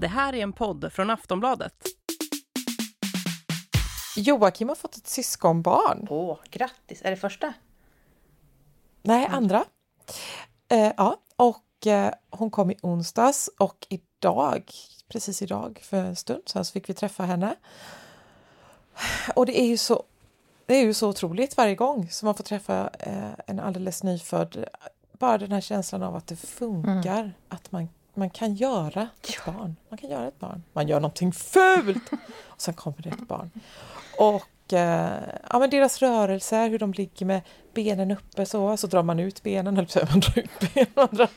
Det här är en podd från Aftonbladet. Joakim har fått ett syskonbarn. Åh, grattis! Är det första? Nej, andra. Eh, ja, och eh, hon kom i onsdags och idag, precis idag för en stund sedan, så fick vi träffa henne. Och det är ju så, det är ju så otroligt varje gång som man får träffa eh, en alldeles nyfödd. Bara den här känslan av att det funkar, att man, man kan göra ett barn. Man kan göra ett barn. Man gör någonting fult och sen kommer det ett barn. Och eh, ja, men deras rörelser, hur de ligger med benen uppe så, så drar man ut benen, säga, man drar ut benen,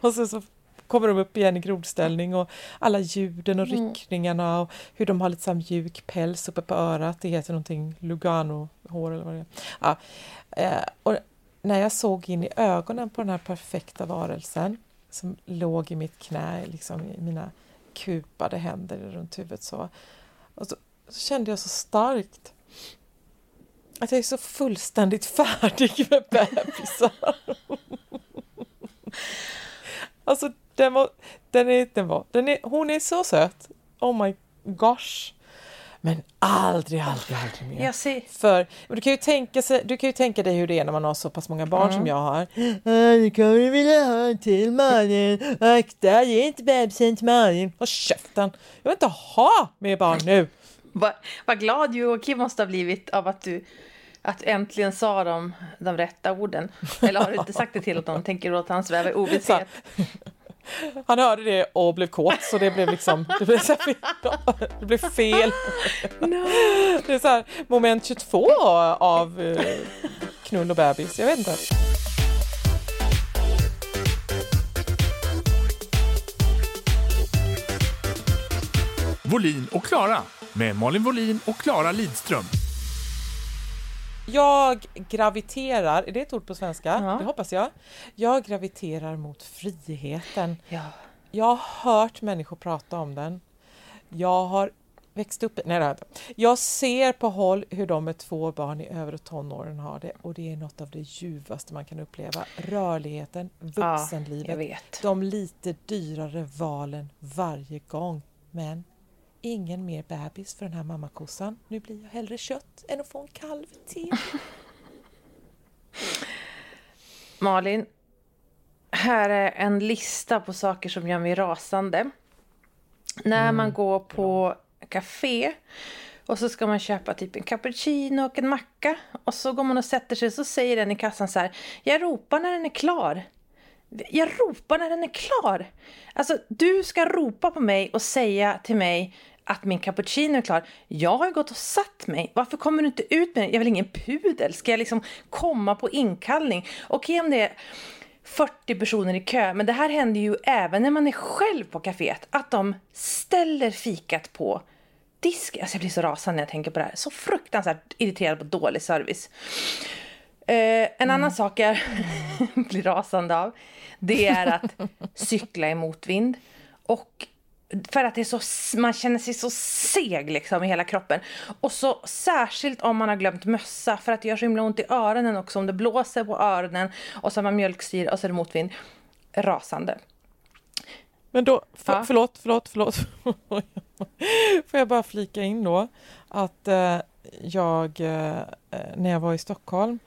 och så, så kommer de upp igen i grodställning och alla ljuden och ryckningarna och hur de har lite så mjuk päls uppe på örat, det heter någonting Lugano-hår eller vad det är. Ja, eh, och när jag såg in i ögonen på den här perfekta varelsen som låg i mitt knä, liksom i mina kupade händer runt huvudet så, och så, så kände jag så starkt att jag är så fullständigt färdig med bebisar. alltså den var, den är, den var, den är, hon är så söt. Oh my gosh. Men aldrig, aldrig, aldrig mer. För du kan, ju tänka sig, du kan ju tänka dig hur det är när man har så pass många barn Mm. som jag har. Nu kommer du vilja ha en till Malin. Akta, ge inte bebisen till Malin. Håll käften. Jag vill inte ha mer barn nu. Vad vad glad Joakim måste ha blivit av att du att du äntligen sa de, de rätta orden. Eller har du inte sagt det till honom? Tänker du att han svävar i ovisshet? Han hörde det och blev kåt så det blev liksom det blev, så här, fel. det blev fel. No. Det är så här moment 22 av eh, knull och bebis. Jag vet inte. Volin och Klara med Malin Volin och Klara Lidström. Jag graviterar, är det ett ord på svenska? Ja. Det hoppas jag. Jag graviterar mot friheten. Ja. Jag har hört människor prata om den. Jag har växt upp... Nej, har jag ser på håll hur de med två barn i övre tonåren har det och det är något av det ljuvaste man kan uppleva. Rörligheten, vuxenlivet, vet. de lite dyrare valen varje gång. Men ingen mer bebis för den här mammakossan. Nu blir jag hellre kött än att få en kalv till. Malin, här är en lista på saker som gör mig rasande. När man går på café och så ska man köpa typ en cappuccino och en macka och så går man och sätter sig och så säger den i kassan så här Jag ropar när den är klar. Jag ropar när den är klar. Alltså, du ska ropa på mig och säga till mig att min cappuccino är klar. Jag har ju gått och satt mig. Varför kommer du inte ut med den? Jag väl ingen pudel? Ska jag liksom komma på inkallning? Okej om det är 40 personer i kö, men det här händer ju även när man är själv på kaféet. Att de ställer fikat på disk. Alltså jag blir så rasande när jag tänker på det här. Så fruktansvärt irriterad på dålig service. Eh, en annan sak jag blir rasande av, det är att cykla i motvind. Och för att det är så, man känner sig så seg liksom i hela kroppen. Och så särskilt om man har glömt mössa för att det gör så himla ont i öronen också. Om det blåser på öronen och så har man mjölksyra och så är det motvind. Rasande. Men då, för, Ja. förlåt, förlåt, förlåt. Får jag bara flika in då att eh, jag, eh, när jag var i Stockholm,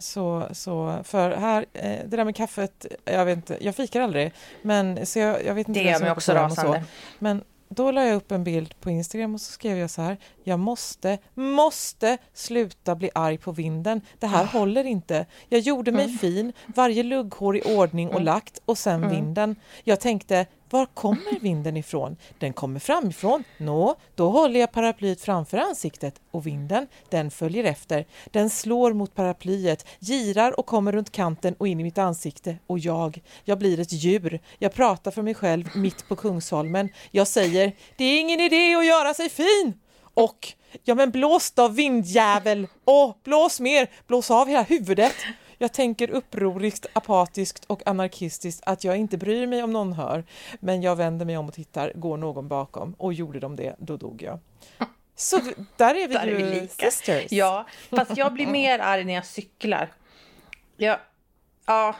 så, så för här, eh, det där med kaffet, jag vet inte, jag fikar aldrig, men så jag, jag vet inte Det gör mig också rasande. Men då la jag upp en bild på Instagram och så skrev jag så här, jag måste, måste sluta bli arg på vinden. Det här håller inte. Jag gjorde mig fin, varje lugghår i ordning och lagt och sen vinden. Jag tänkte, var kommer vinden ifrån? Den kommer framifrån. Nå, då håller jag paraplyet framför ansiktet och vinden, den följer efter. Den slår mot paraplyet, girar och kommer runt kanten och in i mitt ansikte och jag, jag blir ett djur. Jag pratar för mig själv mitt på Kungsholmen. Jag säger, det är ingen idé att göra sig fin. Och, ja men blås då vindjävel! Åh, blås mer! Blås av hela huvudet! Jag tänker upproriskt, apatiskt och anarkistiskt att jag inte bryr mig om någon hör. Men jag vänder mig om och tittar, går någon bakom? Och gjorde de det, då dog jag. Så där är vi Där är ju vi lika. sisters. Ja, fast jag blir mer arg när jag cyklar. Jag, ja,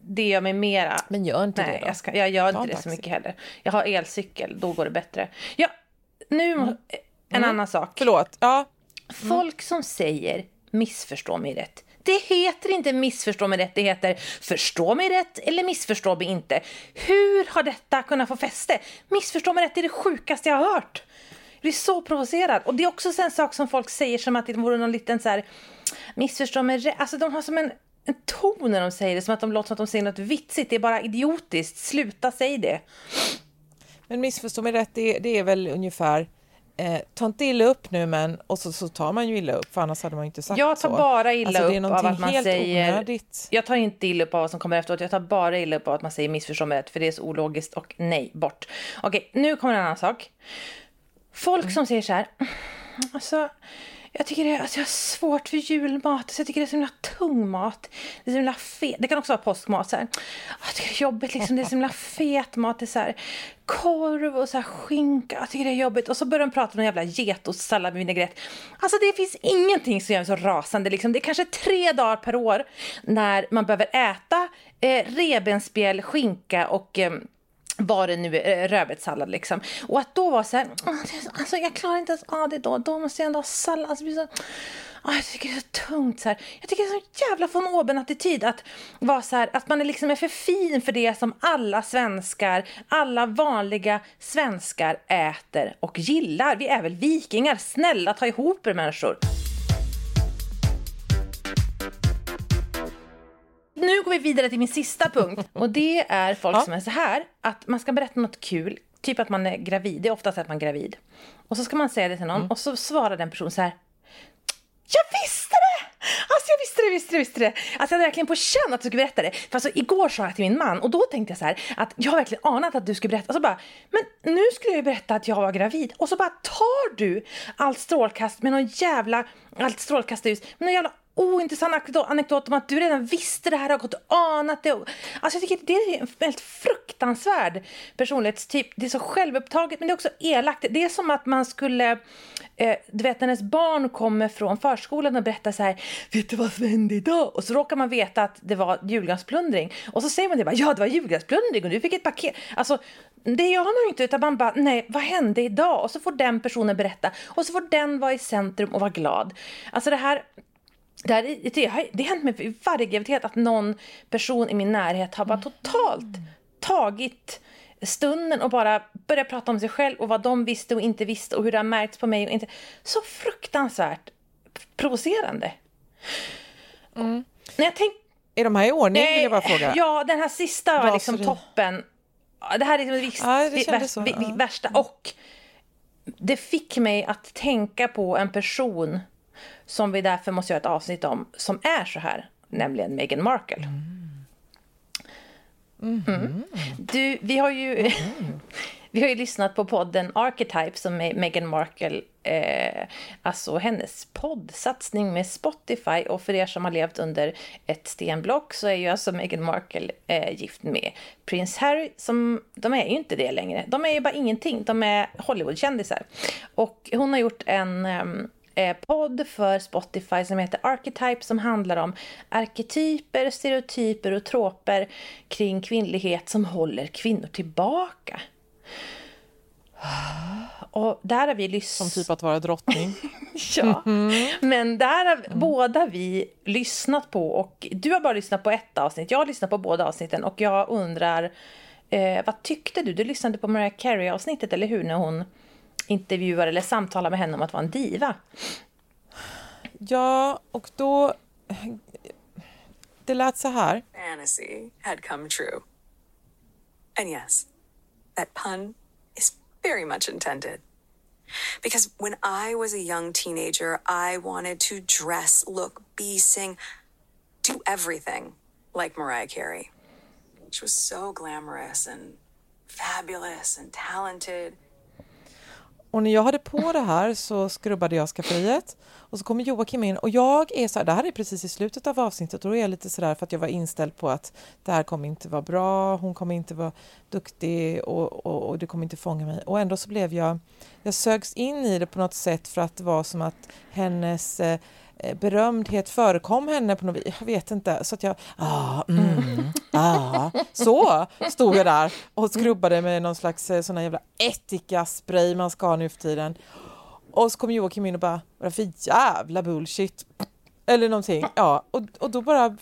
det gör mig mera... Men gör inte Nej, det då. jag, ska, jag gör Ta inte det så taxi. mycket heller. Jag har elcykel, då går det bättre. Ja, nu må- en annan sak. Förlåt. Ja, Folk som säger missförstå mig rätt. Det heter inte missförstå mig rätt, det heter förstå mig rätt eller missförstå mig inte. Hur har detta kunnat få fäste? Missförstå mig rätt är det sjukaste jag har hört. Jag blir så provocerad. Och det är också en sak som folk säger som att det vore någon liten så här missförstå mig rätt. Alltså de har som en, en ton när de säger det, som att de låter som att de säger något vitsigt. Det är bara idiotiskt. Sluta säg det. men missförstå mig rätt, det, det är väl ungefär eh, ta inte illa upp nu men och så, så tar man ju illa upp för annars hade man inte sagt Jag tar så. bara illa alltså, upp av att man säger- onödigt. Jag tar inte illa upp av vad som kommer efteråt. Jag tar bara illa upp av att man säger missförstå mig rätt. För det är så ologiskt och nej, bort. Okej, nu kommer en annan sak. Folk som säger så här. Alltså, jag tycker det är, alltså jag har svårt för julmat. Så jag tycker det är så himla tung mat. Det är så himla fet. Det kan också vara påskmat. Så här. Ah, jag tycker det är jobbigt liksom. Det är så himla fet mat. Det är så här korv och så här skinka. Jag tycker det är jobbigt. Och så börjar de prata om en jävla getostsallad med vinägrett. Alltså det finns ingenting som gör mig så rasande. Liksom. Det är kanske tre dagar per år när man behöver äta eh, revbensspjäll, skinka och eh, vad det nu är, eh, rödbetssallad liksom. Och att då vara så här, alltså jag klarar inte ens av det då, då måste jag ändå ha sallad. Alltså, det så, åh, jag tycker det är så tungt så här. Jag tycker det är så jävla von oben attityd att vara så här, att man är liksom är för fin för det som alla svenskar, alla vanliga svenskar äter och gillar. Vi är väl vikingar, snälla ta ihop er människor. Nu går vi vidare till min sista punkt. Och det är folk Ja. som är så här, att man ska berätta något kul. Typ att man är gravid, det är oftast att man är gravid. Och så ska man säga det till någon och så svarar den personen så här. Jag visste det! Alltså jag visste det, visste det, visste det. Alltså jag hade verkligen på känn att du skulle berätta det. För alltså igår sa jag till min man och då tänkte jag så här att jag har verkligen anat att du skulle berätta. Och så bara, men nu skulle jag ju berätta att jag var gravid. Och så bara tar du allt strålkast med någon jävla, allt strålkastarljus, med någon jävla ointressant anekdot- anekdot om att du redan visste det här, har gått och anat det. Alltså jag tycker det är en helt fruktansvärd personlighetstyp. Det är så självupptaget men det är också elakt. Det är som att man skulle, eh, du vet när ens barn kommer från förskolan och berättar så här, vet du vad som hände idag? Och så råkar man veta att det var julgransplundring. Och så säger man det bara, ja det var julgransplundring och du fick ett paket. Alltså det gör man ju inte utan man bara, nej vad hände idag? Och så får den personen berätta och så får den vara i centrum och vara glad. Alltså det här det, här, är- det, har, det har hänt mig vid varje graviditet att någon person i min närhet har bara totalt tagit stunden och bara börjat prata om sig själv och vad de visste och inte visste och hur det har märkts på mig och inte. Så fruktansvärt provocerande. När jag tänk, Är de här i ordning vill jag bara fråga? Ja, den här sista var liksom Raseri. toppen. Det här är liksom det, vis- Ja, det det värst- så, ja. värsta. Och det fick mig att tänka på en person som vi därför måste göra ett avsnitt om, som är så här, nämligen Meghan Markle. Mm. Du, vi har ju... Vi har ju lyssnat på podden Archetype som är Meghan Markle, eh, alltså hennes poddsatsning med Spotify. Och för er som har levt under ett stenblock så är ju alltså Meghan Markle eh, gift med prins Harry. Som, de är ju inte det längre. De är ju bara ingenting. De är Hollywoodkändisar. Och hon har gjort en... Eh, eh, podd för Spotify som heter Archetype som handlar om arketyper, stereotyper och troper kring kvinnlighet som håller kvinnor tillbaka. Och där har vi Som lyssnat... typ att vara drottning. Ja, men där har båda vi lyssnat på och du har bara lyssnat på ett avsnitt. Jag har lyssnat på båda avsnitten och jag undrar eh, vad tyckte du? Du lyssnade på Mariah Carey-avsnittet, eller hur? När hon intervjuar eller samtalar med henne om att vara en diva. Ja, och då... Det lät så här. fantasy had come true. And yes, that pun is very much intended. Because when I was a young teenager, I wanted to dress, look, be, sing, do everything like Mariah Carey. She was so glamorous and fabulous and talented. Och när jag hade på det här så skrubbade jag skafferiet. Och så kommer Joakim in. Och jag är så här, det här är precis i slutet av avsnittet. Och då är jag lite sådär för att jag var inställd på att det här kommer inte vara bra, hon kommer inte vara duktig och, och, och det kommer inte fånga mig. Och ändå så blev jag, jag sögs in i det på något sätt för att det var som att hennes eh, berömdhet förekom henne på något vis. Jag vet inte. Så att jag, ah, mm, ah. Så stod jag där och skrubbade med någon slags eh, sån jävla ättika-spray man ska ha nu för tiden. Och så kom Joakim in och bara, vad för jävla bullshit. Eller någonting. Ja, och, och då bara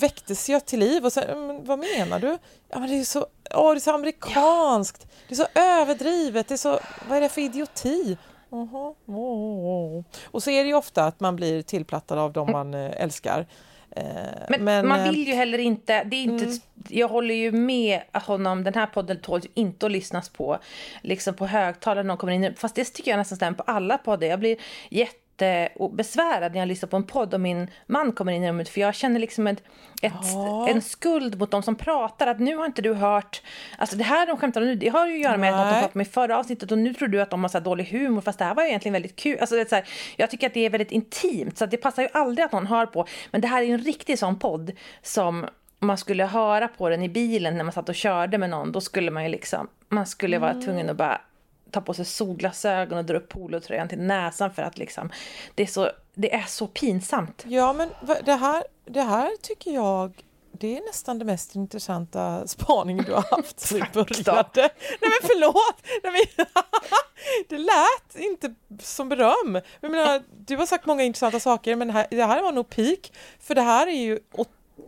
väcktes jag till liv och så men vad menar du? Ja, men det är så, åh, det är så amerikanskt, det är så överdrivet, det är så, vad är det för idioti? Oho, oh. Och så är det ju ofta att man blir tillplattad av dem man eh, älskar. Eh, Men, men, man eh, vill ju heller inte, det är inte Mm. jag håller ju med honom, den här podden tål ju inte att lyssnas på liksom på högtalare när någon kommer in, fast det tycker jag nästan stämmer på alla poddar. Jag blir jättebesvärad när jag lyssnar på en podd och min man kommer in i rummet för jag känner liksom ett, ett, Ja. en skuld mot de som pratar att nu har inte du hört, alltså det här de skämtar om nu, det har ju att göra med att de Nej. pratade om i förra avsnittet och nu tror du att de har så dålig humor fast det här var ju egentligen väldigt kul. Alltså det är så här, jag tycker att det är väldigt intimt så det passar ju aldrig att någon hör på. Men det här är ju en riktig sån podd som om man skulle höra på den i bilen när man satt och körde med någon, då skulle man ju liksom, man skulle vara tvungen att bara ta på sig solglasögon och dra upp polotröjan till näsan för att liksom, det är så, det är så pinsamt. Ja, men det här, det här tycker jag det är nästan det mest intressanta spaningen du har haft sen vi började. Nej men förlåt! Nej, men, det lät inte som beröm. Jag menar, du har sagt många intressanta saker men det här, det här var nog peak. För det här är ju,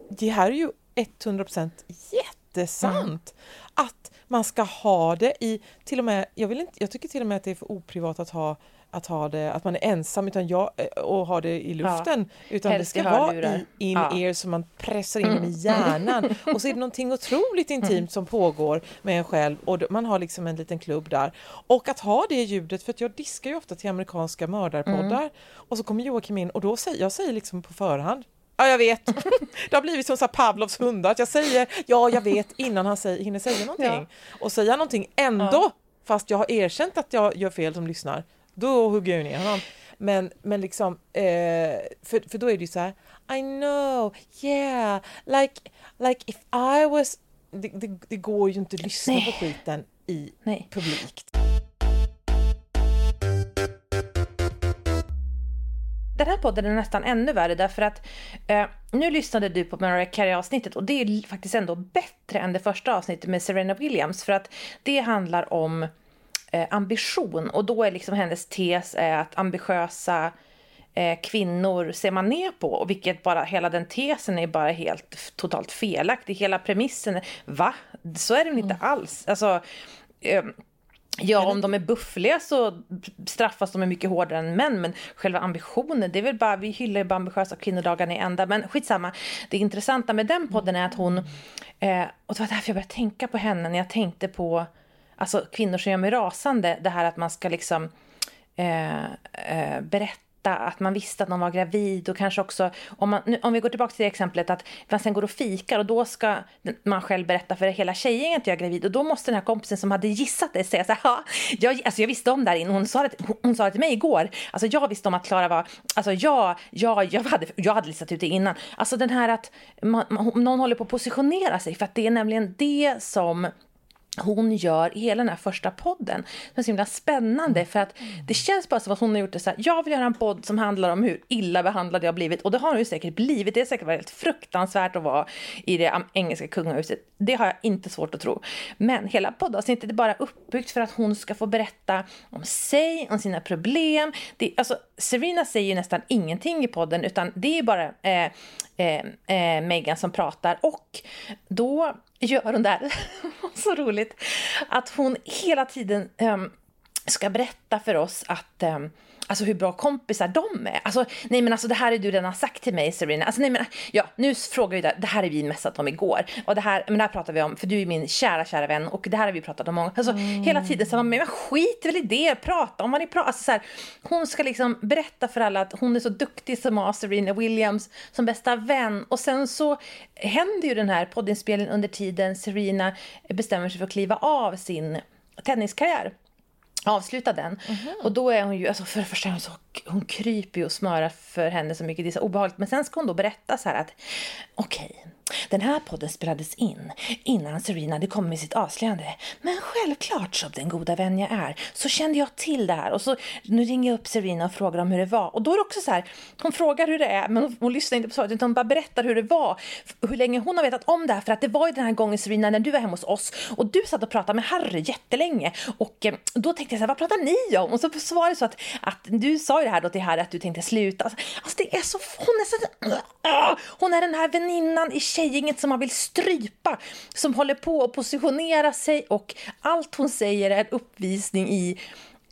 det här är ju 100% jättesant. Att man ska ha det i, till och med, jag, vill inte, jag tycker till och med att det är för oprivat att ha att ha det, att man är ensam utan jag, och ha det i luften. utan det ska vara i Ja. in-ear så man pressar in den i hjärnan. Och så är det någonting otroligt intimt som pågår med en själv och man har liksom en liten klubb där. Och att ha det ljudet, för att jag diskar ju ofta till amerikanska mördarpoddar och så kommer Joakim in och då säger jag säger liksom på förhand Ja, jag vet. Det har blivit som så Pavlovs hundar, att jag säger ja, jag vet innan han säger, hinner säga någonting. Och säger han någonting ändå, fast jag har erkänt att jag gör fel som lyssnar, då hugger jag ner honom. Men, men liksom, eh, för, för då är det ju så här, I know, yeah, like, like if I was... Det, det, det går ju inte att lyssna Nej. på skiten i Nej. publik. Den här podden är nästan ännu värre därför att eh, nu lyssnade du på Mariah Carey-avsnittet och det är faktiskt ändå bättre än det första avsnittet med Serena Williams för att det handlar om eh, ambition och då är liksom hennes tes är att ambitiösa eh, kvinnor ser man ner på och vilket bara hela den tesen är bara helt totalt felaktig. Hela premissen, va? Så är det väl inte alls. Alltså, eh, Ja, om de är buffliga så straffas de mycket hårdare än män, men själva ambitionen, det är väl bara, vi hyllar ju bara ambitiösa kvinnodagen i ända, men skitsamma. Det intressanta med den podden är att hon, eh, och det var därför jag började tänka på henne när jag tänkte på, alltså kvinnor som gör mig rasande, det här att man ska liksom eh, eh, berätta att man visste att någon var gravid och kanske också, om, man, nu, om vi går tillbaka till det exemplet att man sen går och fikar och då ska man själv berätta för hela tjejgänget att jag är gravid och då måste den här kompisen som hade gissat det säga så här, "Ja, jag, alltså jag visste om det här innan, hon sa det, hon, hon sa det till mig igår, alltså jag visste om att Klara var, alltså jag, jag, jag, hade, jag hade listat ut det innan, alltså den här att man, man, någon håller på att positionera sig för att det är nämligen det som hon gör i hela den här första podden. Det är så himla spännande för att det känns bara som att hon har gjort det så här. Jag vill göra en podd som handlar om hur illa behandlad jag har blivit och det har hon ju säkert blivit. Det är säkert varit fruktansvärt att vara i det engelska kungahuset. Det har jag inte svårt att tro. Men hela poddavsnittet är bara uppbyggt för att hon ska få berätta om sig, om sina problem. Det, alltså, Serena säger ju nästan ingenting i podden utan det är bara eh, eh, eh, Meghan som pratar och då gör hon det här, så roligt, att hon hela tiden um, ska berätta för oss att ehm, Alltså hur bra kompisar de är. Alltså, nej men alltså det här är du redan sagt till mig Serena. Alltså nej men, ja nu frågar vi det, det här är vi messat om igår. Och det här, men det här pratar vi om, för du är min kära, kära vän och det här har vi pratat om många. Alltså hela tiden så man, men skit väl i det, prata om vad ni pratar. Alltså, så här, hon ska liksom berätta för alla att hon är så duktig som har Serena Williams som bästa vän. Och sen så händer ju den här poddinspelningen under tiden Serena bestämmer sig för att kliva av sin tenniskarriär avsluta den. Och då är hon ju, alltså för det första hon så, hon kryper ju och smörar för henne så mycket, det är så obehagligt. Men sen ska hon då berätta så här att okej, den här podden spelades in innan Serena hade kommit med sitt avslöjande. Men självklart, som den goda vän jag är, så kände jag till det här. Och så nu ringer jag upp Serena och frågar om hur det var. Och då är det också så här, hon frågar hur det är, men hon, hon lyssnar inte på svaret, utan hon bara berättar hur det var. Hur länge hon har vetat om det här. För att det var ju den här gången Serena, när du var hemma hos oss och du satt och pratade med Harry jättelänge. Och eh, då tänkte jag så här, vad pratar ni om? Och så var det så att, att du sa ju det här då till Harry att du tänkte sluta. Alltså, alltså det är så, hon är så, hon är den här väninnan i tjejgänget som man vill strypa, som håller på att positionera sig och allt hon säger är en uppvisning i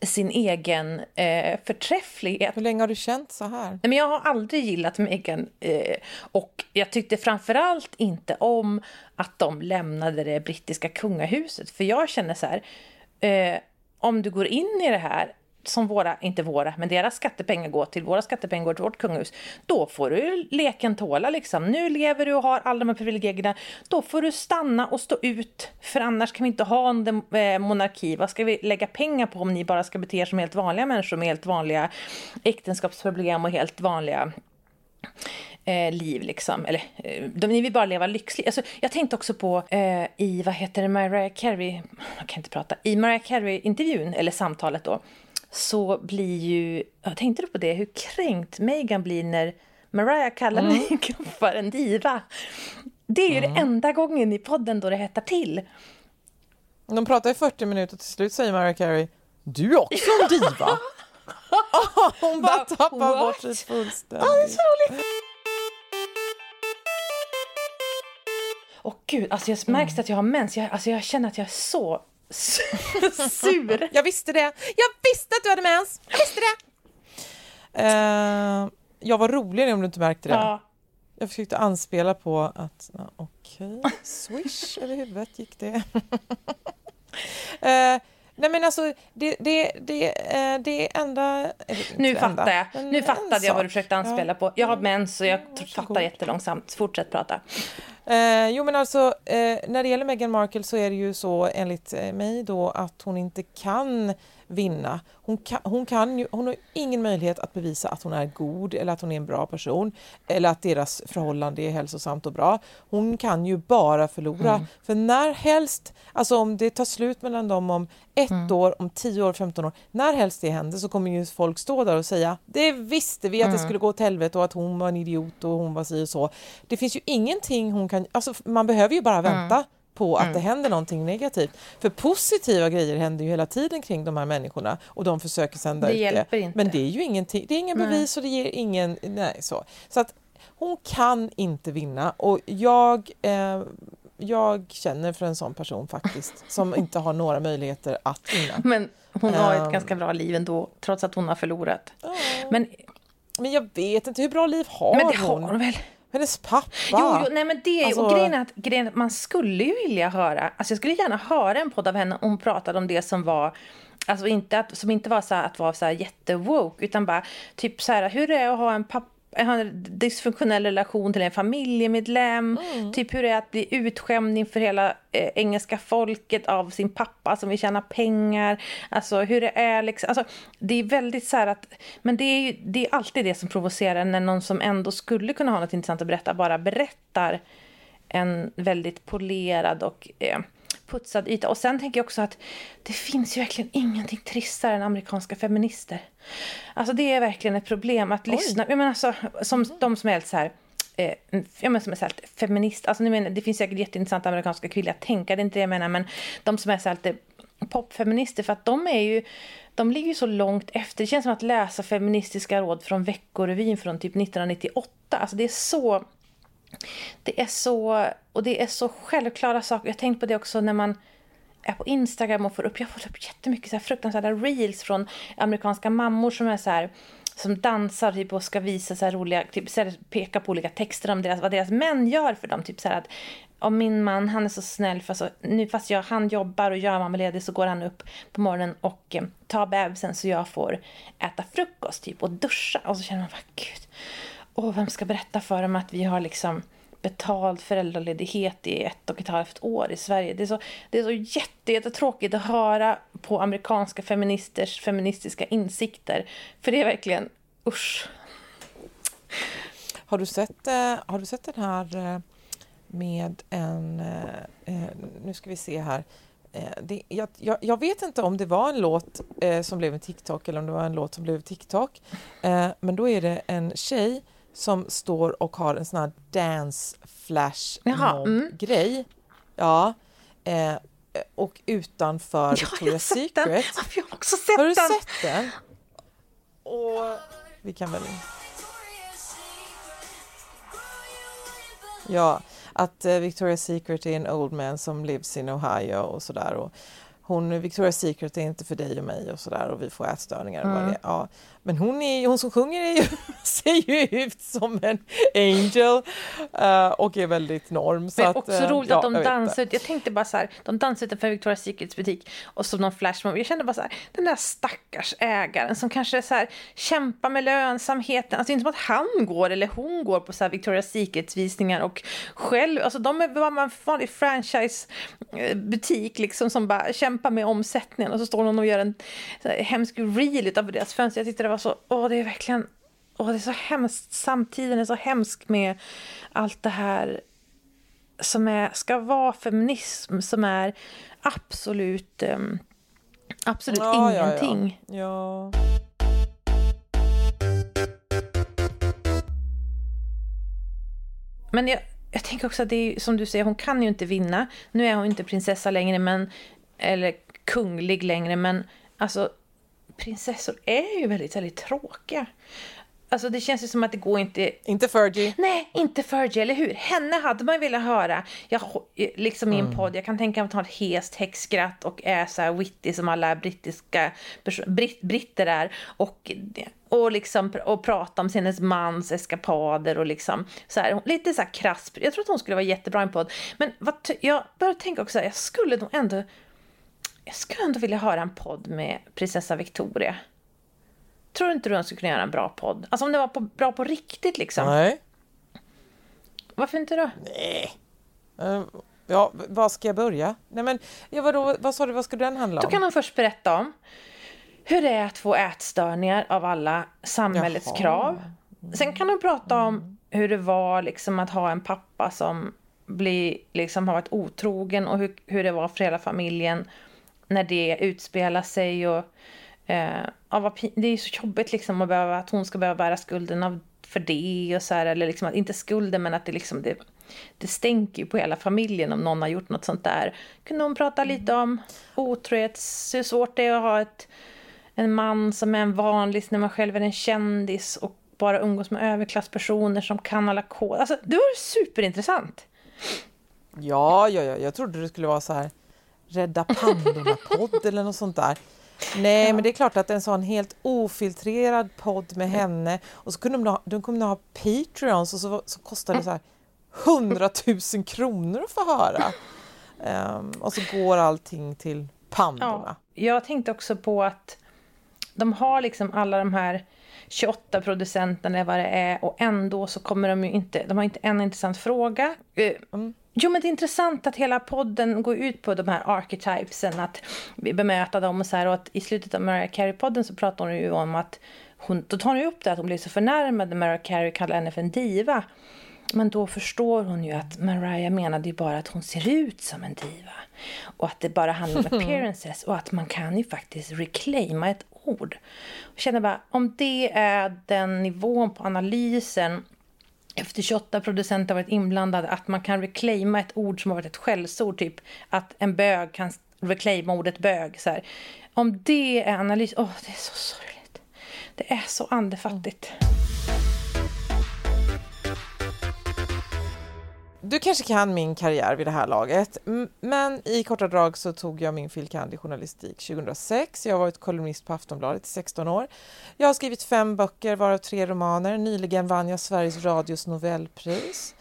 sin egen eh, förträfflighet. Hur länge har du känt så här? Men jag har aldrig gillat Meghan eh, och jag tyckte framförallt inte om att de lämnade det brittiska kungahuset. För jag känner så här, eh, om du går in i det här som våra, inte våra, men deras skattepengar går till, våra skattepengar går till vårt kungahus, då får du leken tåla liksom. Nu lever du och har alla de här privilegierna, då får du stanna och stå ut, för annars kan vi inte ha en eh, monarki. Vad ska vi lägga pengar på om ni bara ska bete er som helt vanliga människor med helt vanliga äktenskapsproblem och helt vanliga eh, liv liksom. Eller eh, de, ni vill bara leva lyxligt. Alltså, jag tänkte också på eh, i, vad heter det, Mariah Carey, jag kan inte prata, i Mariah Carey-intervjun, eller samtalet då, så blir ju, jag tänkte du på det, hur kränkt Meghan blir när Mariah kallar mm. Meghan för en diva. Det är ju mm. det enda gången i podden då det hettar till. De pratar i 40 minuter till slut säger Mariah Carey Du är också en diva! hon bara tappar What? bort sig fullständigt. Oh, det är så roligt. Och gud, alltså jag märks att jag har mens. Jag, alltså jag känner att jag är så sur. jag visste det. Jag visste att du hade mens. Jag visste det. Uh, jag var roligare om du inte märkte det. Ja. Jag försökte anspela på att, okej, okay, swish över huvudet gick det. uh, nej men alltså, det, det, det, uh, det enda... Nu fattar jag. Nu fattade jag vad du försökte anspela ja. på. Jag har mens och jag ja, fattar jättelångsamt. Fortsätt prata. Eh, jo men alltså eh, när det gäller Meghan Markle så är det ju så enligt eh, mig då att hon inte kan vinna. Hon, kan, hon, kan ju, hon har ingen möjlighet att bevisa att hon är god eller att hon är en bra person eller att deras förhållande är hälsosamt och bra. Hon kan ju bara förlora. Mm. För när helst, alltså om det tar slut mellan dem om ett mm. år, om tio år, 15 år, när helst det händer så kommer ju folk stå där och säga det visste vi att mm. det skulle gå åt helvete och att hon var en idiot och hon var si och så. Det finns ju ingenting hon kan, alltså man behöver ju bara mm. vänta på att mm. det händer någonting negativt. För positiva grejer händer ju hela tiden kring de här människorna och de försöker sända det ut det. Inte. Men det är ju ingenting, det är ingen bevis och det ger ingen, nej så. Så att hon kan inte vinna och jag eh, jag känner för en sån person faktiskt, som inte har några möjligheter att vinna. Men hon har ett um, ganska bra liv ändå, trots att hon har förlorat. Uh, men, men jag vet inte, hur bra liv har men det hon? Har hon väl? Hennes pappa! Jo, jo, nej men det är alltså... och grejen är, att, grejen att man skulle ju vilja höra, alltså jag skulle gärna höra en podd av henne om hon pratade om det som var Alltså inte att, som inte var så att vara så jättewoke utan bara typ så här hur det är att ha en pappa har en dysfunktionell relation till en familjemedlem. Mm. Typ hur det är att bli utskämd inför hela eh, engelska folket av sin pappa som vill tjäna pengar. Alltså hur det är liksom. Alltså, det är väldigt så här att, men det är ju det är alltid det som provocerar när någon som ändå skulle kunna ha något intressant att berätta bara berättar en väldigt polerad och eh, putsad yta. Och sen tänker jag också att det finns ju verkligen ingenting tristare än amerikanska feminister. Alltså det är verkligen ett problem att Oj. lyssna. Jag menar alltså, som de som är så här eh, jag menar som är så här, feminist, alltså, menar, det finns säkert jätteintressanta amerikanska kvinnliga tänkare, det är inte det jag menar, men de som är så här, popfeminister, för att de är ju de ligger ju så långt efter. Det känns som att läsa feministiska råd från Veckorevyn från typ 1998. Alltså det är så det är så, och det är så självklara saker. Jag har tänkt på det också när man är på Instagram och får upp, jag får upp jättemycket så här fruktansvärda reels från amerikanska mammor som är så här, som dansar typ, och ska visa så här roliga, typ så här, peka på olika texter om deras, vad deras män gör för dem. Typ så här att om min man, han är så snäll, för så, nu fast jag, han jobbar och jag är mammaledig så går han upp på morgonen och eh, tar bebisen så jag får äta frukost typ och duscha. Och så känner man bara, gud åh, vem ska berätta för dem att vi har liksom betald föräldraledighet i ett och ett halvt år i Sverige. Det är så, det är så jätte, jättetråkigt att höra på amerikanska feministers feministiska insikter. För det är verkligen, usch. Har du sett, eh, har du sett den här eh, med en, eh, nu ska vi se här, det, jag, jag, jag, vet inte om det var en låt eh, som blev en TikTok eller om det var en låt som blev TikTok, eh, men då är det en tjej som står och har en sån här dance flash mm. grej. Ja, eh, och utanför Ja, Victoria's Secret. den! Ja, Jag har också sett Har du den! sett den? Och vi kan väl... Ja, att eh, Victoria's Secret är en old man som lives in Ohio och sådär. Och hon, Victoria's Secret är inte för dig och mig och sådär och vi får ätstörningar. Och vad det är. Ja. Men hon, är, hon som sjunger är ju, ser ju ut som en angel eh, och är väldigt norm. Så Men också eh, roligt ja, att de jag dansar ut. Jag tänkte bara så här, de dansar utanför Victoria's Secrets butik och så någon flashmob. Jag kände bara så här, den där stackars ägaren som kanske så här kämpar med lönsamheten. Alltså inte som att han går eller hon går på så här Victoria's Secrets visningar och själv, alltså de är bara en vanlig franchise-butik liksom som bara kämpar med omsättningen och så står någon och gör en så här, hemsk reel utav deras fönster. Jag tyckte det var så, åh det är verkligen Åh, det är så hemskt. Samtiden är så hemsk med allt det här som är, ska vara feminism som är absolut, um, absolut Ja, ingenting. Ja, ja. Men jag, jag tänker också att det är som du säger, hon kan ju inte vinna. Nu är hon inte prinsessa längre, men, eller kunglig längre, men alltså prinsessor är ju väldigt, väldigt tråkiga. Alltså det känns ju som att det går inte Inte Fergie. Nej, inte Fergie, eller hur? Henne hade man ju velat höra. Jag, liksom i en podd, jag kan tänka mig att ha ett hest häxskratt och är så här witty som alla brittiska britt, britter är. Och, och, liksom, och prata om hennes mans eskapader och liksom så här, lite så här krass. Jag tror att hon skulle vara jättebra i en podd. Men vad, jag börjar tänka också, jag skulle nog ändå jag skulle ändå vilja höra en podd med prinsessa Victoria. Tror inte du hon skulle kunna göra en bra podd? Alltså om det var på, bra på riktigt liksom. Nej. Varför inte då? Eh, Ja, v- var ska jag börja? Nej men, ja, vadå, vad sa du, vad ska den handla Då om? kan hon först berätta om hur det är att få ätstörningar av alla samhällets Jaha. krav. Sen kan hon prata om hur det var liksom att ha en pappa som blir, liksom, har varit otrogen och hur, hur det var för hela familjen när det utspelar sig. Och, eh, ja, det är så jobbigt liksom att, behöva, att hon ska behöva bära skulden av, för det. Och så här, eller liksom, inte skulden men att det, liksom, det, det stänker ju på hela familjen om någon har gjort något sånt där. Kunde hon prata lite om otrohet, hur svårt det är att ha ett, en man som är en vanlis när man själv är en kändis och bara umgås med överklasspersoner som kan alla koder. Alltså, det var superintressant. Ja, ja, ja, jag trodde det skulle vara så här Rädda pandorna-podd eller något sånt där. Nej, men det är klart att en sån helt ofiltrerad podd med henne och så kunde de ha, de kunde ha Patreons och så, så kostade det så här 100 000 kronor att få höra. Ehm, och så går allting till pandorna. Ja, jag tänkte också på att de har liksom alla de här 28 producenterna eller vad det är och ändå så kommer de ju inte, de har inte en intressant fråga. Eh, Jo men det är intressant att hela podden går ut på de här archetypesen, att bemöta dem och så här och att i slutet av Mariah Carey-podden så pratar hon ju om att hon, då tar hon ju upp det att hon blir så förnärmad när Mariah Carey kallar henne för en diva. Men då förstår hon ju att Mariah menade ju bara att hon ser ut som en diva. Och att det bara handlar om appearances och att man kan ju faktiskt reclaima ett ord. Jag känner bara, om det är den nivån på analysen efter 28 producenter har varit inblandade, att man kan reclaima ett ord som har varit ett skällsord, typ att en bög kan reclaima ordet bög. Så här. Om det är analys, åh det är så sorgligt. Det är så andefattigt. Du kanske kan min karriär vid det här laget, men i korta drag så tog jag min fil. i journalistik 2006. Jag har varit kolumnist på Aftonbladet i 16 år. Jag har skrivit fem böcker, varav tre romaner. Nyligen vann jag Sveriges Radios Nobelpris.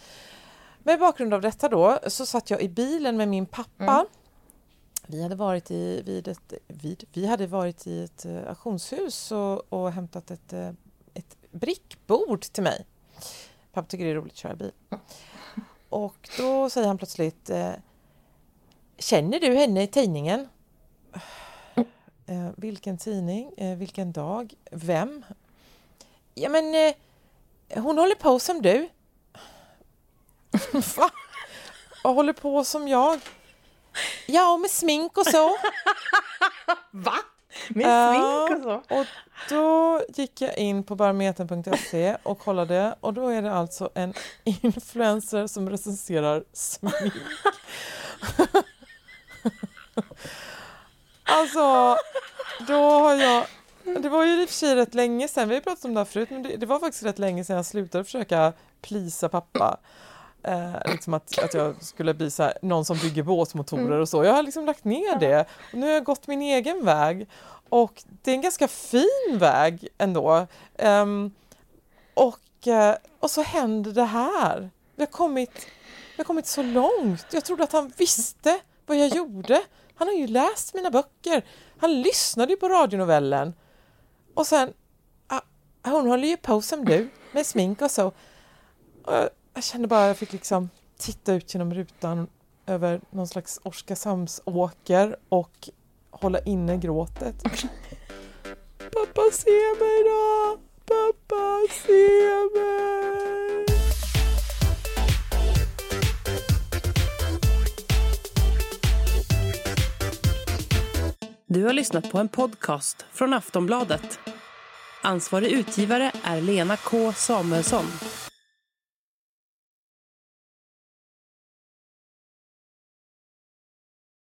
Med bakgrund av detta då så satt jag i bilen med min pappa. Vi hade varit i, vid ett, vid, vi hade varit i ett eh, auktionshus och, och hämtat ett, eh, ett brickbord till mig. Pappa tycker det är roligt att köra bil. Och då säger han plötsligt eh, Känner du henne i tidningen? Eh, vilken tidning? Eh, vilken dag? Vem? Ja men hon håller på som du. Va? och håller på som jag. Ja, med smink och så. Va? Med smink och så? Och då gick jag in på barometern.se och kollade och då är det alltså en influencer som recenserar smink. alltså, då har jag... Det var ju i och för sig rätt länge sedan, vi har pratat om det här förut, men det, det var faktiskt rätt länge sedan jag slutade försöka plisa pappa. Eh, liksom att, att jag skulle bli så här, någon som bygger båtmotorer och så. Jag har liksom lagt ner det. Och nu har jag gått min egen väg. Och det är en ganska fin väg ändå. Um, och, eh, och så händer det här. Vi har, kommit, vi har kommit så långt. Jag trodde att han visste vad jag gjorde. Han har ju läst mina böcker. Han lyssnade ju på radionovellen. Och sen, hon håller ju på som du med smink och så. Och jag- jag kände bara att jag fick liksom titta ut genom rutan över någon slags Oskarshamnsåker och hålla inne gråtet. Pappa se mig då! Pappa se mig! Du har lyssnat på en podcast från Aftonbladet. Ansvarig utgivare är Lena K Samuelsson.